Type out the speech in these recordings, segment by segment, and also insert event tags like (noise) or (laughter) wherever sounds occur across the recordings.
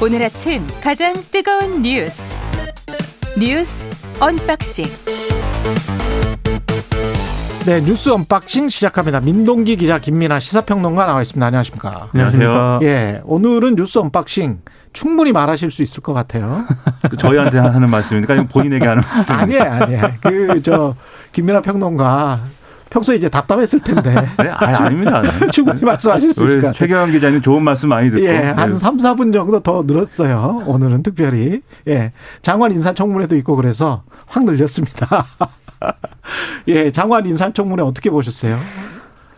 오늘 아침 가장 뜨거운 뉴스 뉴스 unboxing 네 뉴스 unboxing 시작합니다. 민동기 기자 김민아 시사평론가 나와 있습니다. 안녕하십니까? 안녕하세요. 예 오늘은 뉴스 unboxing 충분히 말하실 수 있을 것 같아요. (laughs) 저희한테 하는 말씀입니까? 본인에게 하는 말씀? (laughs) 아니에요, 아니에요. 그 저 김민아 평론가 평소에 이제 답답했을 텐데. (laughs) 네, 아니, 아닙니다. (laughs) 충분히 말씀하실 수 있을 것 같아요. 최경영 기자님 좋은 말씀 많이 듣고. 예, 한 네. 3, 4분 정도 더 늘었어요. 오늘은 특별히. 예. 장관 인사청문회도 있고 그래서 확 늘렸습니다. (laughs) 예, 장관 인사청문회 어떻게 보셨어요?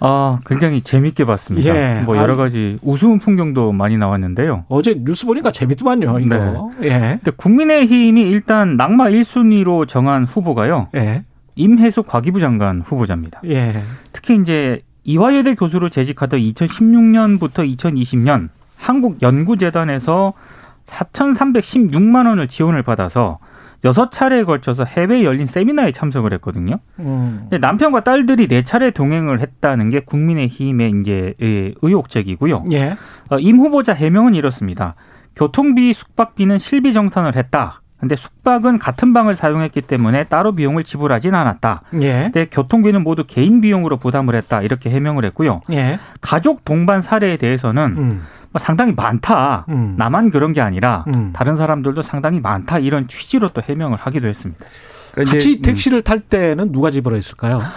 아, 굉장히 재밌게 봤습니다. 예. 뭐 여러 가지 우스운 풍경도 많이 나왔는데요. 어제 뉴스 보니까 재밌더만요, 이거. 네. 예. 근데 국민의힘이 일단 낙마 1순위로 정한 후보가요. 예. 임혜숙 과기부 장관 후보자입니다. 예. 특히 이제 이화여대 교수로 재직하던 2016년부터 2020년 한국연구재단에서 4,316만 원을 지원을 받아서 여섯 차례에 걸쳐서 해외에 열린 세미나에 참석을 했거든요. 음. 남편과 딸들이 네 차례 동행을 했다는 게 국민의힘의 이제 의혹적이고요. 예. 어, 임 후보자 해명은 이렇습니다. 교통비, 숙박비는 실비 정산을 했다. 근데 숙박은 같은 방을 사용했기 때문에 따로 비용을 지불하진 않았다. 예. 근데 교통비는 모두 개인 비용으로 부담을 했다. 이렇게 해명을 했고요. 예. 가족 동반 사례에 대해서는 음. 뭐 상당히 많다. 음. 나만 그런 게 아니라 음. 다른 사람들도 상당히 많다. 이런 취지로 또 해명을 하기도 했습니다. 그러니까 같이 음. 택시를 탈 때는 누가 지불했을까요? (laughs)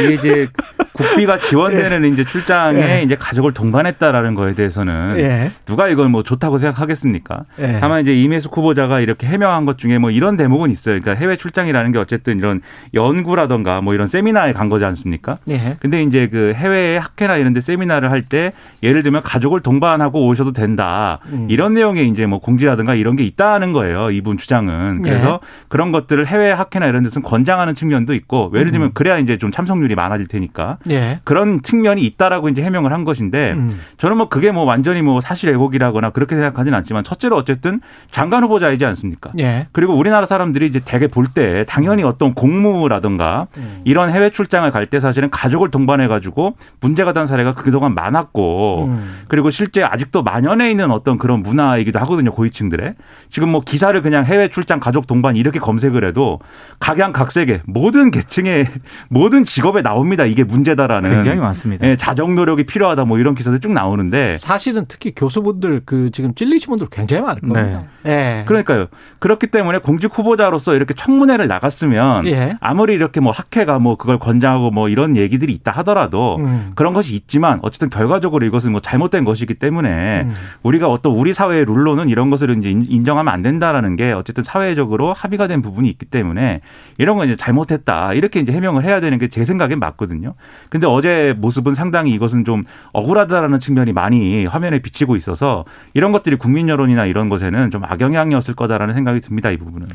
이게 이제 국비가 지원되는 예. 이제 출장에 예. 이제 가족을 동반했다라는 거에 대해서는 예. 누가 이걸 뭐 좋다고 생각하겠습니까? 예. 다만 이제 임혜숙 후보자가 이렇게 해명한 것 중에 뭐 이런 대목은 있어요. 그러니까 해외 출장이라는 게 어쨌든 이런 연구라던가 뭐 이런 세미나에 간 거지 않습니까? 예. 근데 이제 그 해외 학회나 이런 데 세미나를 할 때 예를 들면 가족을 동반하고 오셔도 된다. 음. 이런 내용의 이제 뭐 공지라든가 이런 게 있다는 거예요. 이분 주장은. 그래서 예. 그런 것들을 해외 학회나 이런 데서 권장하는 측면도 있고 예를 들면 음. 그래야 이제 좀 참석 률이 많아질 테니까 예. 그런 측면이 있다라고 이제 해명을 한 것인데 음. 저는 뭐 그게 뭐 완전히 뭐 사실 왜곡이라거나 그렇게 생각하지는 않지만 첫째로 어쨌든 장관 후보자이지 않습니까? 예. 그리고 우리나라 사람들이 이제 대개 볼 때 당연히 어떤 공무라든가 음. 이런 해외 출장을 갈 때 사실은 가족을 동반해 가지고 문제가 된 사례가 그동안 많았고 음. 그리고 실제 아직도 만연해 있는 어떤 그런 문화이기도 하거든요 고위층들의 지금 뭐 기사를 그냥 해외 출장 가족 동반 이렇게 검색을 해도 각양각색의 모든 계층의 (laughs) 모든 직업 에 나옵니다 이게 문제다라는 굉장히 많습니다. 예, 자정 노력이 필요하다 뭐 이런 기사들 쭉 나오는데 사실은 특히 교수분들 그 지금 찔리신 분들 굉장히 많을 겁니다. 네. 예. 그러니까요. 그렇기 때문에 공직 후보자로서 이렇게 청문회를 나갔으면 예. 아무리 이렇게 뭐 학회가 뭐 그걸 권장하고 뭐 이런 얘기들이 있다 하더라도 음. 그런 것이 있지만 어쨌든 결과적으로 이것은 뭐 잘못된 것이기 때문에 음. 우리가 어떤 우리 사회의 룰로는 이런 것을 이제 인정하면 안 된다라는 게 어쨌든 사회적으로 합의가 된 부분이 있기 때문에 이런 건 이제 잘못했다 이렇게 이제 해명을 해야 되는 게 제 생각 엔 맞거든요. 근데 어제 모습은 상당히 이것은 좀 억울하다라는 측면이 많이 화면에 비치고 있어서 이런 것들이 국민 여론이나 이런 것에는 좀 악영향이었을 거다라는 생각이 듭니다. 이 부분은.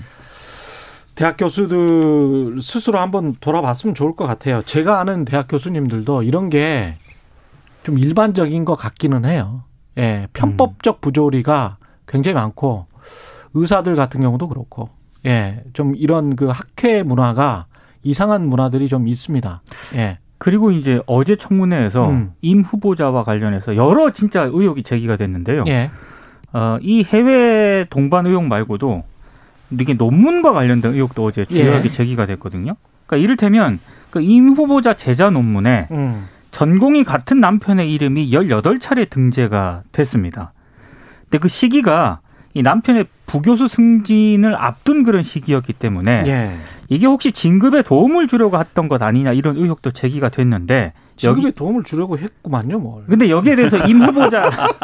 대학 교수들 스스로 한번 돌아봤으면 좋을 것 같아요. 제가 아는 대학 교수님들도 이런 게 좀 일반적인 것 같기는 해요. 예, 편법적 부조리가 굉장히 많고 의사들 같은 경우도 그렇고 예, 좀 이런 그 학회 문화가 이상한 문화들이 좀 있습니다. 예. 그리고 이제 어제 청문회에서 음. 임 후보자와 관련해서 여러 진짜 의혹이 제기가 됐는데요. 예. 어, 이 해외 동반 의혹 말고도 이게 논문과 관련된 의혹도 어제 주요하게 예. 제기가 됐거든요. 그러니까 이를테면 그 임 후보자 제자 논문에 음. 전공이 같은 남편의 이름이 18차례 등재가 됐습니다. 근데 그 시기가 이 남편의 부교수 승진을 앞둔 그런 시기였기 때문에 예. 이게 혹시 진급에 도움을 주려고 했던 것 아니냐 이런 의혹도 제기가 됐는데 진급에 도움을 주려고 했구만요, 뭘. 근데 여기에 대해서 임 후보자 (laughs)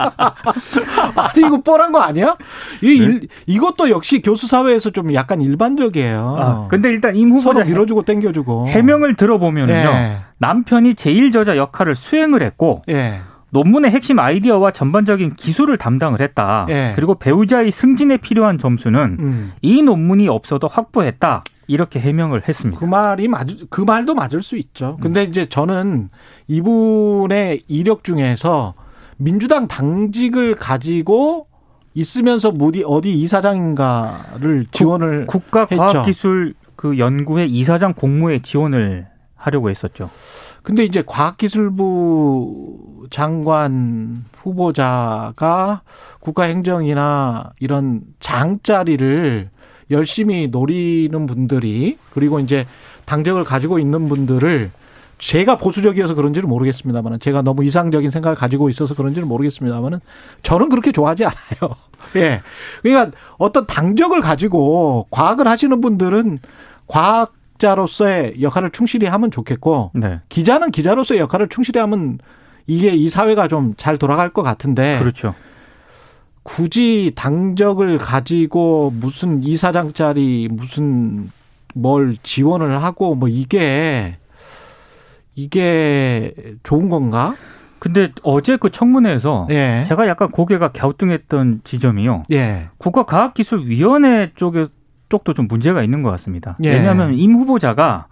아니 이거 뻔한 거 아니야? 이 네? 일, 이것도 역시 교수 사회에서 좀 약간 일반적이에요. 아, 근데 일단 임 후보자 서로 밀어주고 땡겨주고 해명을 들어보면은요 예. 남편이 제일저자 역할을 수행을 했고. 예. 논문의 핵심 아이디어와 전반적인 기술을 담당을 했다. 예. 그리고 배우자의 승진에 필요한 점수는 음. 이 논문이 없어도 확보했다. 이렇게 해명을 했습니다. 그 말이 맞, 그 말도 맞을 수 있죠. 근데 음. 이제 저는 이분의 이력 중에서 민주당 당직을 가지고 있으면서 어디 어디 이사장인가를 지원을 국가과학기술 그 연구회 이사장 공모에 지원을 하려고 했었죠. 근데 이제 과학기술부 장관 후보자가 국가행정이나 이런 장자리를 열심히 노리는 분들이 그리고 이제 당적을 가지고 있는 분들을 제가 보수적이어서 그런지는 모르겠습니다만 제가 너무 이상적인 생각을 가지고 있어서 그런지는 모르겠습니다만은 저는 그렇게 좋아하지 않아요. (laughs) 예. 그러니까 어떤 당적을 가지고 과학을 하시는 분들은 과학 자로서의 역할을 충실히 하면 좋겠고 네. 기자는 기자로서의 역할을 충실히 하면 이게 이 사회가 좀 잘 돌아갈 것 같은데 그렇죠. 굳이 당적을 가지고 무슨 이사장짜리 무슨 뭘 지원을 하고 뭐 이게 이게 좋은 건가? 근데 어제 그 청문회에서 예. 제가 약간 고개가 갸우뚱했던 지점이요. 예. 국가과학기술위원회 쪽에 쪽도 좀 문제가 있는 것 같습니다. 예. 왜냐하면 임 후보자가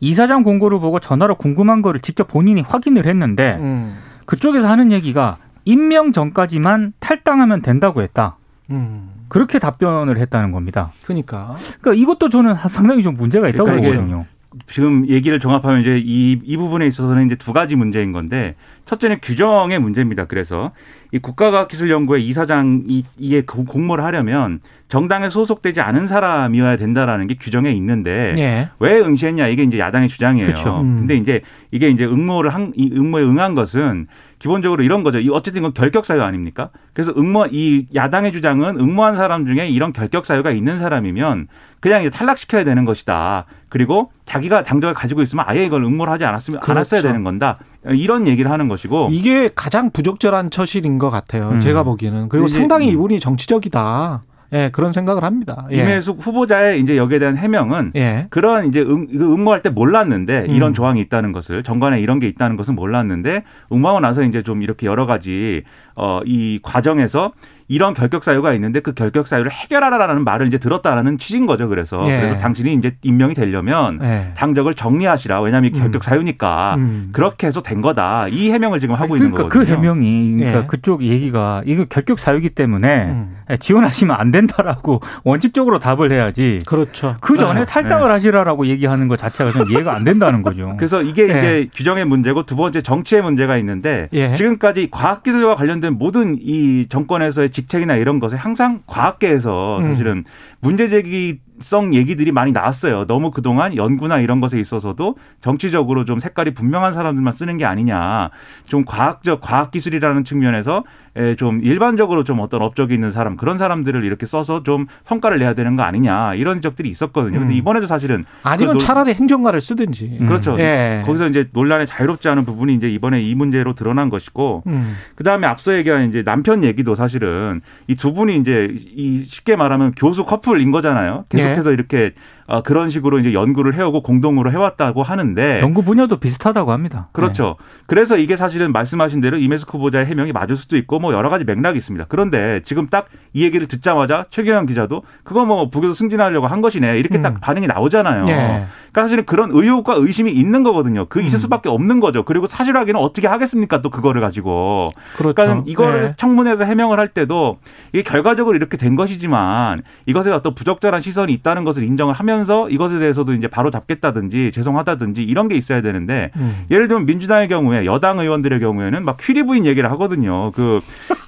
이사장 공고를 보고 전화로 궁금한 거를 직접 본인이 확인을 했는데 음. 그쪽에서 하는 얘기가 임명 전까지만 탈당하면 된다고 했다. 음. 그렇게 답변을 했다는 겁니다. 그러니까. 그러니까 이것도 저는 상당히 좀 문제가 있다고 그러니까 보거든요. 지금 얘기를 종합하면 이제 이, 이 부분에 있어서는 이제 두 가지 문제인 건데 첫째는 규정의 문제입니다. 그래서 이 국가과학기술연구회 이사장이 이에 공모를 하려면 정당에 소속되지 않은 사람이어야 된다라는 게 규정에 있는데 예. 왜 응시했냐 이게 이제 야당의 주장이에요. 그렇죠. 음. 근데 이제 이게 이제 응모를 한 이 응모에 응한 것은 기본적으로 이런 거죠. 어쨌든 이건 결격 사유 아닙니까? 그래서 응모 이 야당의 주장은 응모한 사람 중에 이런 결격 사유가 있는 사람이면 그냥 이제 탈락시켜야 되는 것이다. 그리고 자기가 당적을 가지고 있으면 아예 이걸 응모를 하지 않았으면 그렇죠. 않았어야 되는 건다. 이런 얘기를 하는 것이고 이게 가장 부적절한 처실인 것 같아요. 음. 제가 보기에는 그리고 상당히 음. 이분이 정치적이다. 예, 그런 생각을 합니다. 예. 임혜숙 후보자의 이제 여기에 대한 해명은 예. 그런 이제 응, 응모할 때 몰랐는데 이런 음. 조항이 있다는 것을 정관에 이런 게 있다는 것은 몰랐는데 응모하고 나서 이제 좀 이렇게 여러 가지 어, 이 과정에서 이런 결격 사유가 있는데 그 결격 사유를 해결하라라는 말을 이제 들었다라는 취지인 거죠. 그래서 예. 그래서 당신이 이제 임명이 되려면 예. 당적을 정리하시라. 왜냐하면 음. 결격 사유니까 음. 그렇게 해서 된 거다. 이 해명을 지금 하고 그러니까 있는 거거든요. 그 해명이 그러니까 예. 그쪽 얘기가 이거 결격 사유기 때문에 음. 예, 지원하시면 안 된다라고 (laughs) 원칙적으로 답을 해야지. 그렇죠. 그 전에 네. 탈당을 네. 하시라라고 얘기하는 것 자체가 좀 이해가 안 된다는 거죠. (laughs) 그래서 이게 예. 이제 규정의 문제고 두 번째 정치의 문제가 있는데 예. 지금까지 과학기술과 관련된 모든 이 정권에서의 직책이나 이런 것에 항상 과학계에서 음. 사실은 음. 문제 제기성 얘기들이 많이 나왔어요. 너무 그동안 연구나 이런 것에 있어서도 정치적으로 좀 색깔이 분명한 사람들만 쓰는 게 아니냐. 좀 과학적 과학 기술이라는 측면에서 예, 좀 일반적으로 좀 어떤 업적이 있는 사람 그런 사람들을 이렇게 써서 좀 성과를 내야 되는 거 아니냐 이런 적들이 있었거든요. 근데 음. 이번에도 사실은 아니면 그 차라리 행정가를 쓰든지 그렇죠. 예. 거기서 이제 논란에 자유롭지 않은 부분이 이제 이번에 이 문제로 드러난 것이고 음. 그 다음에 앞서 얘기한 이제 남편 얘기도 사실은 이 두 분이 이제 이 쉽게 말하면 교수 커플인 거잖아요. 계속해서 예. 이렇게 어, 그런 식으로 이제 연구를 해오고 공동으로 해왔다고 하는데 연구 분야도 비슷하다고 합니다. 그렇죠. 네. 그래서 이게 사실은 말씀하신 대로 이메스 후보자의 해명이 맞을 수도 있고 뭐 여러 가지 맥락이 있습니다. 그런데 지금 딱 이 얘기를 듣자마자 최경영 기자도 그거 뭐 북에서 승진하려고 한 것이네 이렇게 딱 음. 반응이 나오잖아요. 네. 그러니까 사실은 그런 의혹과 의심이 있는 거거든요. 그 있을 음. 수밖에 없는 거죠. 그리고 사실 확인은 어떻게 하겠습니까? 또 그거를 가지고. 그렇죠. 그러니까 이거를 네. 청문회에서 해명을 할 때도 이게 결과적으로 이렇게 된 것이지만 이것에 어떤 부적절한 시선이 있다는 것을 인정을 하면 서 이것에 대해서도 이제 바로 잡겠다든지 죄송하다든지 이런 게 있어야 되는데 음. 예를 들면 민주당의 경우에 여당 의원들의 경우에는 막 퀴리 부인 얘기를 하거든요. 그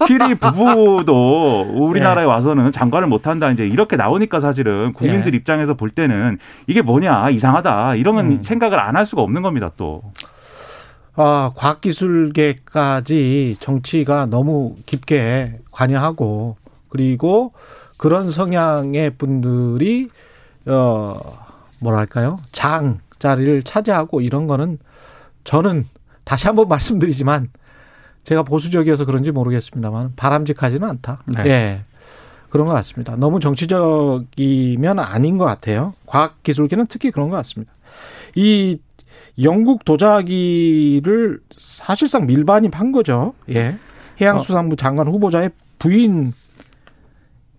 퀴리 (laughs) 부부도 우리나라에 네. 와서는 장관을 못 한다 이제 이렇게 나오니까 사실은 국민들 네. 입장에서 볼 때는 이게 뭐냐 이상 이상하다 이런 음. 생각을 안 할 수가 없는 겁니다 또. 아, 과학기술계까지 정치가 너무 깊게 관여하고 그리고 그런 성향의 분들이 어 뭐랄까요 장 자리를 차지하고 이런 거는 저는 다시 한번 (laughs) 말씀드리지만 제가 보수적이어서 그런지 모르겠습니다만 바람직하지는 않다. 네. 예. 그런 것 같습니다. 너무 정치적이면 아닌 것 같아요. 과학기술계는 특히 그런 것 같습니다. 이 영국 도자기를 사실상 밀반입한 거죠. 예. 해양수산부 장관 후보자의 부인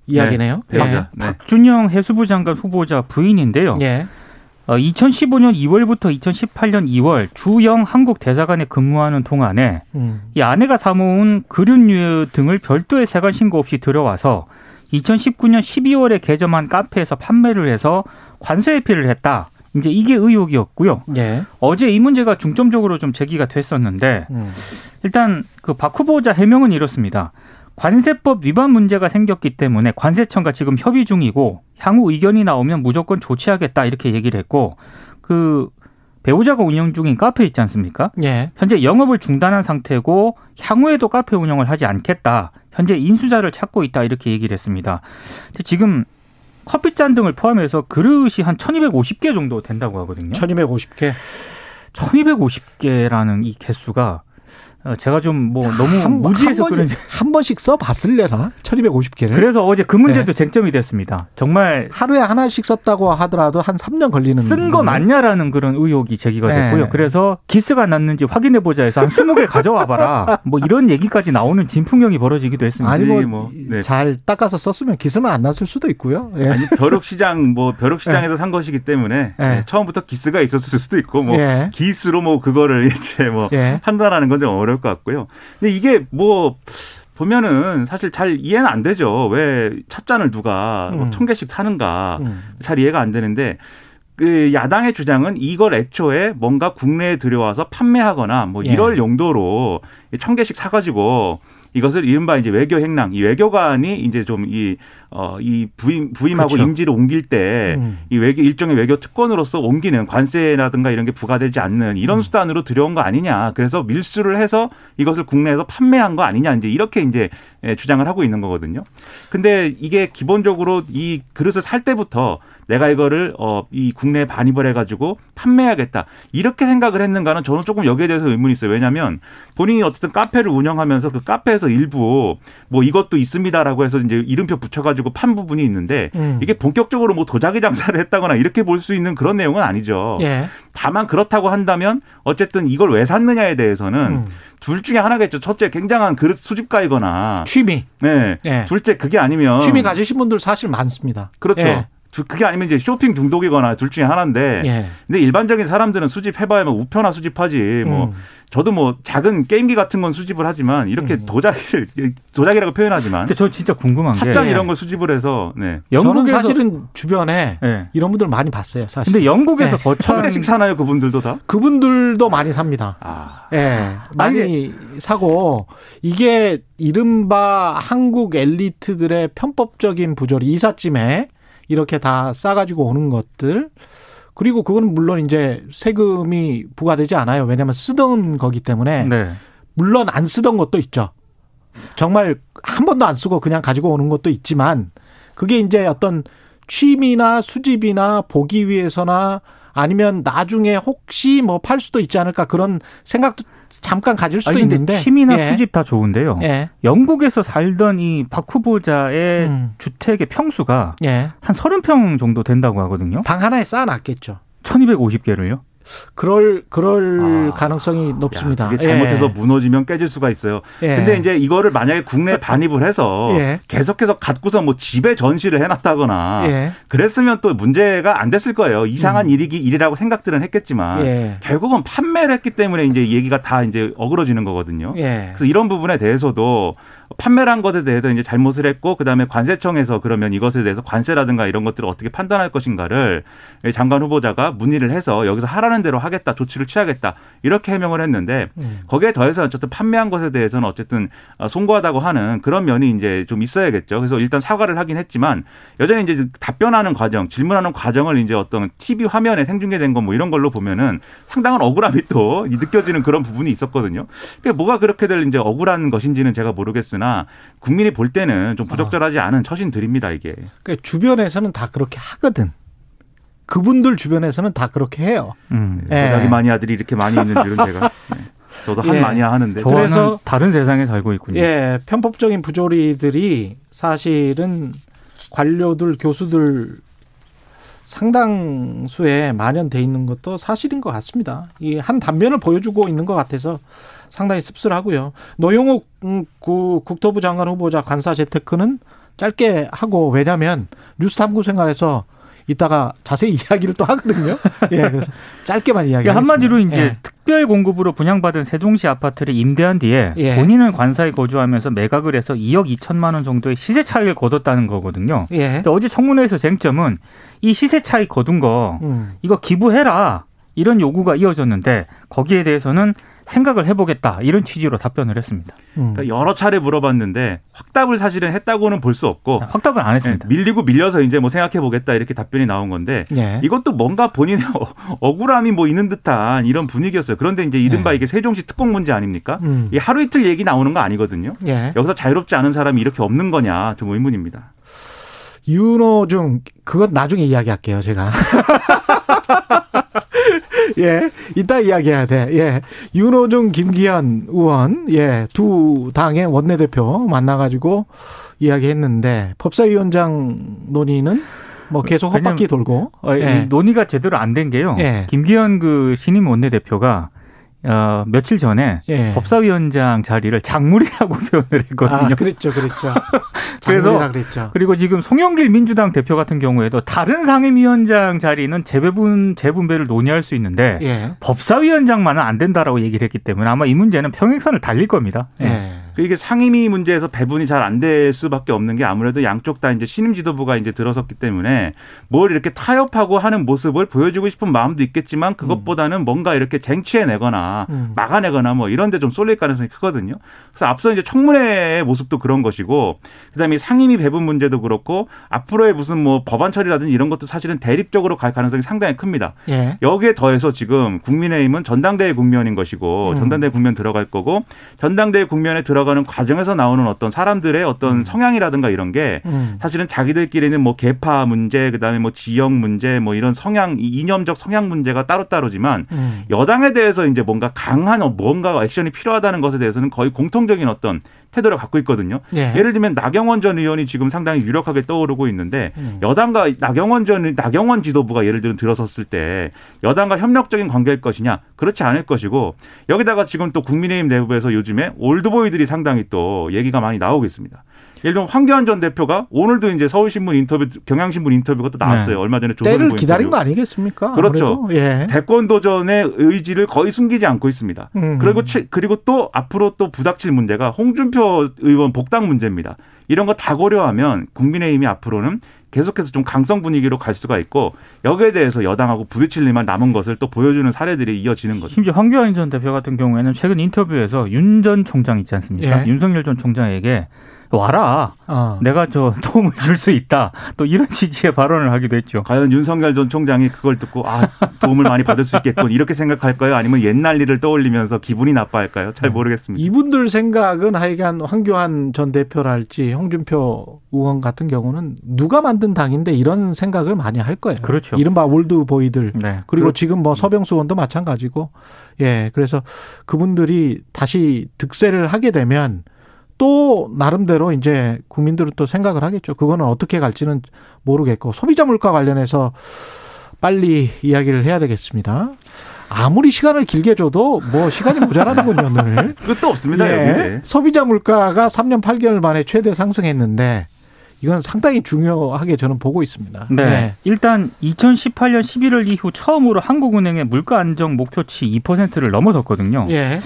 이야기네요. 네. 예. 네. 박준영 해수부 장관 후보자 부인인데요. 예. 2015년 어, 2월부터 2018년 2월 주영 한국 대사관에 근무하는 동안에 음. 이 아내가 사모은 그륜류 등을 별도의 세관 신고 없이 들어와서 2019년 12월에 개점한 카페에서 판매를 해서 관세 회피를 했다. 이제 이게 의혹이었고요. 예. 어제 이 문제가 중점적으로 좀 제기가 됐었는데 음. 일단 그 박 후보자 해명은 이렇습니다. 관세법 위반 문제가 생겼기 때문에 관세청과 지금 협의 중이고 향후 의견이 나오면 무조건 조치하겠다 이렇게 얘기를 했고 그 배우자가 운영 중인 카페 있지 않습니까? 예. 현재 영업을 중단한 상태고 향후에도 카페 운영을 하지 않겠다. 현재 인수자를 찾고 있다 이렇게 얘기를 했습니다. 지금 커피잔 등을 포함해서 그릇이 한 1250개 정도 된다고 하거든요. 1250개? 1250개라는 이 개수가 어, 제가 좀 뭐 너무 한, 무지해서 한 그런지 한 번씩 써봤을래나 1250개를 그래서 어제 그 문제도 네. 쟁점이 됐습니다. 정말 하루에 하나씩 썼다고 하더라도 한 3년 걸리는 쓴 거 맞냐라는 그런 의혹이 제기가 네. 됐고요. 그래서 기스가 났는지 확인해 보자 해서 한 20개 가져와 봐라. (laughs) 뭐 이런 얘기까지 나오는 진풍경이 벌어지기도 했습니다. 아니 뭐잘 뭐, 네. 닦아서 썼으면 기스는 안 났을 수도 있고요. 예. 아니 벼룩시장 뭐 벼룩시장에서 네. 산 것이기 때문에 예. 네, 처음부터 기스가 있었을 수도 있고 뭐 예. 기스로 뭐 그거를 (laughs) 이제 뭐 예. 판단하는 건좀 어려 울 것 같고요. 근데 이게 뭐 보면은 사실 잘 이해는 안 되죠. 왜 찻잔을 누가 뭐 음. 천 개씩 사는가 음. 잘 이해가 안 되는데 그 야당의 주장은 이걸 애초에 뭔가 국내에 들여와서 판매하거나 뭐 예. 이럴 용도로 천 개씩 사가지고 이것을 이른바 이제 외교 행랑, 이 외교관이 이제 좀 이 어, 이 부임, 부임하고 그렇죠. 임지를 옮길 때이 음. 외교, 일종의 외교 특권으로서 옮기는 관세라든가 이런 게 부과되지 않는 이런 음. 수단으로 들여온 거 아니냐. 그래서 밀수를 해서 이것을 국내에서 판매한 거 아니냐. 이제 이렇게 이제 예, 주장을 하고 있는 거거든요. 근데 이게 기본적으로 이 그릇을 살 때부터 내가 이거를 어, 이 국내에 반입을 해가지고 판매하겠다. 이렇게 생각을 했는가는 저는 조금 여기에 대해서 의문이 있어요. 왜냐하면 본인이 어쨌든 카페를 운영하면서 그 카페에서 일부 뭐 이것도 있습니다라고 해서 이제 이름표 붙여가지고 판 부분이 있는데 음. 이게 본격적으로 뭐 도자기 장사를 했다거나 이렇게 볼 수 있는 그런 내용은 아니죠. 예. 다만 그렇다고 한다면 어쨌든 이걸 왜 샀느냐에 대해서는 음. 둘 중에 하나겠죠. 첫째 굉장한 그릇 수집가이거나 취미. 네. 예. 둘째 그게 아니면 취미 가지신 분들 사실 많습니다. 그렇죠. 예. 그게 아니면 이제 쇼핑 중독이거나 둘 중에 하나인데. 예. 근데 일반적인 사람들은 수집해봐야 뭐 우표나 수집하지. 뭐 음. 저도 뭐 작은 게임기 같은 건 수집을 하지만 이렇게 음. 도자기를 도자기라고 표현하지만. 근데 저 진짜 궁금한 게 핫장 이런 걸 수집을 해서 네. 영국에서 사실은 주변에 네. 이런 분들 많이 봤어요. 사실. 근데 영국에서 네. 거천 개씩 사나요 그분들도 다? 그분들도 많이 삽니다. 아. 예, 네. 많이 아니, 사고 이게 이른바 한국 엘리트들의 편법적인 부조리 이삿짐에 이렇게 다 싸가지고 오는 것들 그리고 그거는 물론 이제 세금이 부과되지 않아요. 왜냐하면 쓰던 거기 때문에 네. 물론 안 쓰던 것도 있죠. 정말 한 번도 안 쓰고 그냥 가지고 오는 것도 있지만 그게 이제 어떤 취미나 수집이나 보기 위해서나 아니면 나중에 혹시 뭐 팔 수도 있지 않을까 그런 생각도 잠깐 가질 수도 아니, 있는데 취미나 예. 수집 다 좋은데요. 예. 영국에서 살던 이 박 후보자의 음. 주택의 평수가 예. 한 30평 정도 된다고 하거든요. 방 하나에 쌓아놨겠죠. 1250개를요? 그럴 그럴 아, 가능성이 높습니다. 야, 이게 잘못해서 예. 무너지면 깨질 수가 있어요. 예. 근데 이제 이거를 만약에 국내에 (laughs) 반입을 해서 예. 계속해서 갖고서 뭐 집에 전시를 해놨다거나 예. 그랬으면 또 문제가 안 됐을 거예요. 이상한 음. 일이기 일이라고 생각들은 했겠지만 예. 결국은 판매를 했기 때문에 이제 얘기가 다 이제 어그러지는 거거든요. 예. 그래서 이런 부분에 대해서도 판매를 한 것에 대해서 이제 잘못을 했고 그다음에 관세청에서 그러면 이것에 대해서 관세라든가 이런 것들을 어떻게 판단할 것인가를 장관 후보자가 문의를 해서 여기서 하라는 대로 하겠다 조치를 취하겠다 이렇게 해명을 했는데 음. 거기에 더해서 어쨌든 판매한 것에 대해서는 어쨌든 송구하다고 하는 그런 면이 이제 좀 있어야겠죠. 그래서 일단 사과를 하긴 했지만 여전히 이제 답변하는 과정, 질문하는 과정을 이제 어떤 TV 화면에 생중계된 거뭐 이런 걸로 보면은 상당한 억울함이 또 (laughs) 느껴지는 그런 부분이 있었거든요. 그게 뭐가 그렇게들 이제 억울한 것인지는 제가 모르겠어요. 있으나 국민이 볼 때는 좀 부적절하지 않은 처신들입니다 이게. 그러니까 주변에서는 다 그렇게 하거든. 그분들 주변에서는 다 그렇게 해요. 음. 예. 자기 마니아들이 이렇게 많이 있는 줄은 제가. (laughs) 네. 저도 한 예. 마니아 하는데. 그래서 다른 세상에 살고 있군요. 예, 편법적인 부조리들이 사실은 관료들, 교수들 상당수에 만연돼 있는 것도 사실인 것 같습니다. 이 한 단면을 보여주고 있는 것 같아서 상당히 씁쓸하고요. 노영욱 국토부 장관 후보자 관사 재테크는 짧게 하고 왜냐하면 뉴스탐구 생활에서 이따가 자세히 (laughs) 이야기를 또 하거든요. 예, 그래서 짧게만 이야기. 한마디로 이제 예. 특별 공급으로 분양받은 세종시 아파트를 임대한 뒤에 예. 본인은 관사에 거주하면서 매각을 해서 2억 2천만 원 정도의 시세 차익을 거뒀다는 거거든요. 예. 근데 어제 청문회에서 쟁점은 이 시세 차익 거둔 거 음. 이거 기부해라 이런 요구가 이어졌는데 거기에 대해서는 생각을 해보겠다 이런 취지로 답변을 했습니다. 음. 그러니까 여러 차례 물어봤는데 확답을 사실은 했다고는 볼 수 없고 아, 확답을 안 했습니다. 네, 밀리고 밀려서 이제 뭐 생각해보겠다 이렇게 답변이 나온 건데 네. 이것도 뭔가 본인의 (laughs) 억울함이 뭐 있는 듯한 이런 분위기였어요. 그런데 이제 이른바 네. 이게 세종시 특공 문제 아닙니까? 음. 이 하루 이틀 얘기 나오는 거 아니거든요. 예. 여기서 자유롭지 않은 사람이 이렇게 없는 거냐 좀 의문입니다. 윤호중 그건 나중에 이야기할게요 제가. (laughs) (laughs) 예, 이따 이야기해야 돼. 예, 윤호중, 김기현 의원, 예, 두 당의 원내대표 만나가지고 이야기했는데 법사위원장 논의는 뭐 계속 헛바퀴 돌고 어, 예. 논의가 제대로 안 된 게요. 예. 김기현 그 신임 원내대표가 어, 며칠 전에 예. 법사위원장 자리를 작물이라고 (laughs) 표현을 했거든요. 아, 그랬죠, 그랬죠. (laughs) 그래서 그랬죠. 그리고 지금 송영길 민주당 대표 같은 경우에도 다른 상임위원장 자리는 재배분 재분배를 논의할 수 있는데 예. 법사위원장만은 안 된다라고 얘기를 했기 때문에 아마 이 문제는 평행선을 달릴 겁니다. 예. 그 이게 상임위 문제에서 배분이 잘 안 될 수밖에 없는 게 아무래도 양쪽 다 이제 신임 지도부가 이제 들어섰기 때문에 뭘 이렇게 타협하고 하는 모습을 보여주고 싶은 마음도 있겠지만 그것보다는 뭔가 이렇게 쟁취해내거나 음. 막아내거나 뭐 이런 데 좀 쏠릴 가능성이 크거든요. 그래서 앞서 이제 청문회의 모습도 그런 것이고 그다음에 상임위 배분 문제도 그렇고 앞으로의 무슨 뭐 법안 처리라든지 이런 것도 사실은 대립적으로 갈 가능성이 상당히 큽니다. 예. 여기에 더해서 지금 국민의힘은 전당대회 국면인 것이고 음. 전당대회 국면 들어갈 거고 전당대회 국면에 들어가 들어가는 과정에서 나오는 어떤 사람들의 어떤 음. 성향이라든가 이런 게 음. 사실은 자기들끼리는 뭐 개파 문제 그다음에 뭐 지역 문제 뭐 이런 성향 이념적 성향 문제가 따로따로지만 음. 여당에 대해서 이제 뭔가 강한 뭔가 액션이 필요하다는 것에 대해서는 거의 공통적인 어떤 태도를 갖고 있거든요. 예. 를 들면 나경원 전 의원이 지금 상당히 유력하게 떠오르고 있는데 음. 여당과 나경원 전 나경원 지도부가 예를 들어 들어섰을 때 여당과 협력적인 관계일 것이냐 그렇지 않을 것이고 여기다가 지금 또 국민의힘 내부에서 요즘에 올드보이들이 상 당히 또 얘기가 많이 나오고 있습니다. 예를 들면 황교안 전 대표가 오늘도 이제 서울신문 인터뷰, 경향신문 인터뷰가 또 나왔어요. 네. 얼마 전에 조선일보 때를 기다린. 거 아니겠습니까? 그렇죠. 예. 대권 도전의 의지를 거의 숨기지 않고 있습니다. 음. 그리고 그리고 또 앞으로 또 부닥칠 문제가 홍준표 의원 복당 문제입니다. 이런 거 다 고려하면 국민의힘이 앞으로는 계속해서 좀 강성 분위기로 갈 수가 있고 여기에 대해서 여당하고 부딪힐 일만 남은 것을 또 보여주는 사례들이 이어지는 거죠. 심지어 황교안 전 대표 같은 경우에는 최근 인터뷰에서 윤 전 총장 있지 않습니까? 예. 윤석열 전 총장에게 와라. 어. 내가 저 도움을 줄 수 있다. 또 이런 취지의 발언을 하기도 했죠. 과연 윤석열 전 총장이 그걸 듣고 아 도움을 많이 받을 수 있겠군 이렇게 생각할까요? 아니면 옛날 일을 떠올리면서 기분이 나빠할까요? 잘 음. 모르겠습니다. 이분들 생각은 하여간 황교안 전 대표랄지 홍준표 의원 같은 경우는 누가 만든 당인데 이런 생각을 많이 할 거예요. 그렇죠. 이른바 old boy들 네. 그리고 그렇... 지금 뭐 서병수 의원도 마찬가지고 예 그래서 그분들이 다시 득세를 하게 되면 또 나름대로 이제 국민들은 또 생각을 하겠죠. 그거는 어떻게 갈지는 모르겠고 소비자 물가 관련해서 빨리 이야기를 해야 되겠습니다. 아무리 시간을 길게 줘도 뭐 시간이 모자라는군요, 오늘. (laughs) 끝도 없습니다, 예. 여기. 소비자 물가가 3년 8개월 만에 최대 상승했는데 이건 상당히 중요하게 저는 보고 있습니다. 네. 네. 일단 2018년 11월 이후 처음으로 한국은행의 물가 안정 목표치 2%를 넘어섰거든요. 예.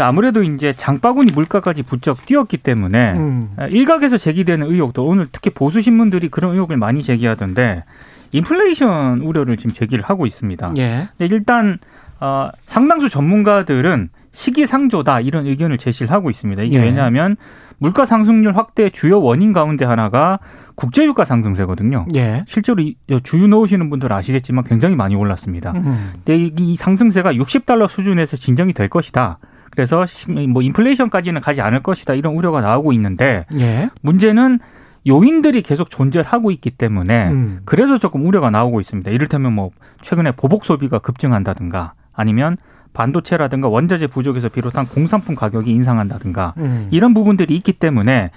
아무래도 이제 장바구니 물가까지 부쩍 뛰었기 때문에 음. 일각에서 제기되는 의혹도 오늘 특히 보수 신문들이 그런 의혹을 많이 제기하던데 인플레이션 우려를 지금 제기를 하고 있습니다. 예. 일단 어, 상당수 전문가들은 시기상조다 이런 의견을 제시를 하고 있습니다. 이게 예. 왜냐하면 물가 상승률 확대 주요 원인 가운데 하나가 국제유가 상승세거든요. 예. 실제로 주유 넣으시는 분들 아시겠지만 굉장히 많이 올랐습니다. 음. 근데 이 상승세가 60달러 수준에서 진정이 될 것이다. 그래서 뭐 인플레이션까지는 가지 않을 것이다 이런 우려가 나오고 있는데 예. 문제는 요인들이 계속 존재하고 있기 때문에 음. 그래서 조금 우려가 나오고 있습니다. 이를테면 뭐 최근에 보복 소비가 급증한다든가 아니면 반도체라든가 원자재 부족에서 비롯한 공산품 가격이 인상한다든가 음. 이런 부분들이 있기 때문에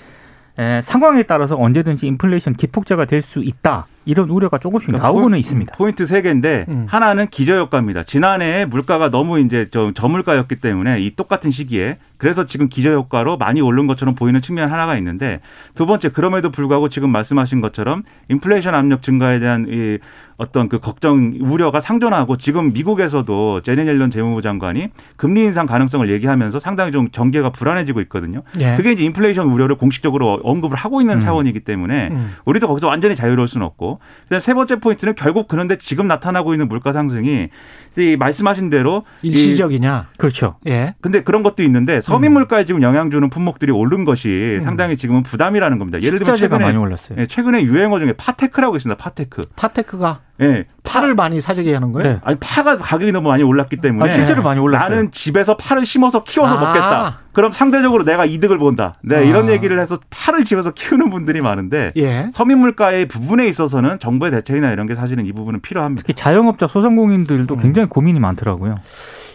에, 상황에 따라서 언제든지 인플레이션 기폭제가 될 수 있다. 이런 우려가 조금씩 그러니까 나오고는 포, 있습니다. 포인트 세 개인데 음. 하나는 기저효과입니다. 지난해 물가가 너무 이제 저, 저물가였기 때문에 이 똑같은 시기에 그래서 지금 기저효과로 많이 오른 것처럼 보이는 측면 하나가 있는데 두 번째 그럼에도 불구하고 지금 말씀하신 것처럼 인플레이션 압력 증가에 대한 이 어떤 그 걱정 우려가 상존하고 지금 미국에서도 재닛 옐런 재무부 장관이 금리 인상 가능성을 얘기하면서 상당히 좀 전개가 불안해지고 있거든요. 예. 그게 이제 인플레이션 우려를 공식적으로 언급을 하고 있는 음. 차원이기 때문에 음. 우리도 거기서 완전히 자유로울 수는 없고. 세 번째 포인트는 결국 그런데 지금 나타나고 있는 물가 상승이 이 말씀하신 대로 일시적이냐? 그렇죠. 예. 근데 그런 것도 있는데 서민 음. 물가에 지금 영향 주는 품목들이 오른 것이 음. 상당히 지금은 부담이라는 겁니다. 예를 들면 최근에 많이 올랐어요. 예, 최근에 유행어 중에 파테크라고 있습니다. 파테크. 파테크가 예. 파를 많이 사재기 하는 거예요? 네. 아니 파가 가격이 너무 많이 올랐기 때문에 아, 실제로 많이 올랐어요. 나는 집에서 파를 심어서 키워서 아. 먹겠다. 그럼 상대적으로 내가 이득을 본다. 네, 아. 이런 얘기를 해서 파를 집에서 키우는 분들이 많은데 예. 서민 물가의 부분에 있어서는 정부의 대책이나 이런 게 사실은 이 부분은 필요합니다. 특히 자영업자 소상공인들도 음. 굉장히 고민이 많더라고요.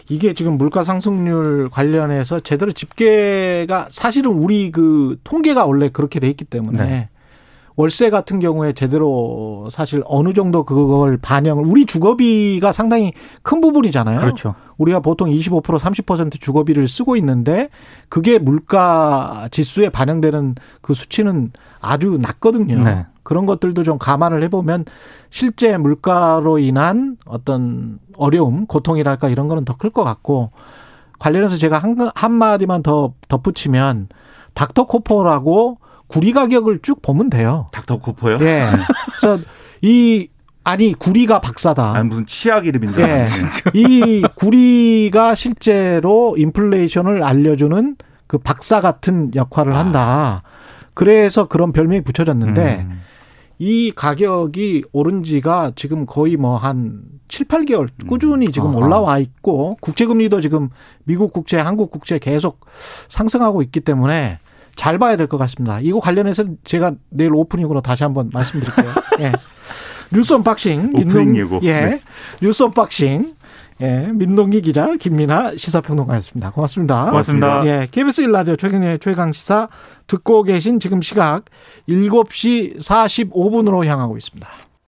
이게 지금 물가 상승률 관련해서 제대로 집계가 사실은 우리 그 통계가 원래 그렇게 돼 있기 때문에 네. 월세 같은 경우에 제대로 사실 어느 정도 그걸 반영을 우리 주거비가 상당히 큰 부분이잖아요. 그렇죠. 우리가 보통 25% 30% 주거비를 쓰고 있는데 그게 물가 지수에 반영되는 그 수치는 아주 낮거든요. 네. 그런 것들도 좀 감안을 해보면 실제 물가로 인한 어떤 어려움, 고통이랄까 이런 거는 더 클 것 같고 관련해서 제가 한, 한마디만 더 덧붙이면 닥터코퍼라고 구리 가격을 쭉 보면 돼요. 닥터코퍼요? 예. 그래서 이 아니 구리가 박사다. 아니 무슨 치약 이름인데. 예. (laughs) 이 구리가 실제로 인플레이션을 알려주는 그 박사 같은 역할을 아. 한다. 그래서 그런 별명이 붙여졌는데 음. 이 가격이 오른 지가 지금 거의 뭐 한 7, 8개월 꾸준히 지금 올라와 있고 국제금리도 지금 미국 국채, 한국 국채 계속 상승하고 있기 때문에 잘 봐야 될 것 같습니다. 이거 관련해서 제가 내일 오프닝으로 다시 한번 말씀드릴게요. (laughs) 예. 뉴스 언박싱. 오프닝 예고. 예. 네. 뉴스 언박싱. 예. 민동기 기자, 김민아 시사평론가였습니다. 고맙습니다. 고맙습니다. 예. KBS 1라디오 최경영의 최강 시사 듣고 계신 지금 시각 7시 45분으로 향하고 있습니다.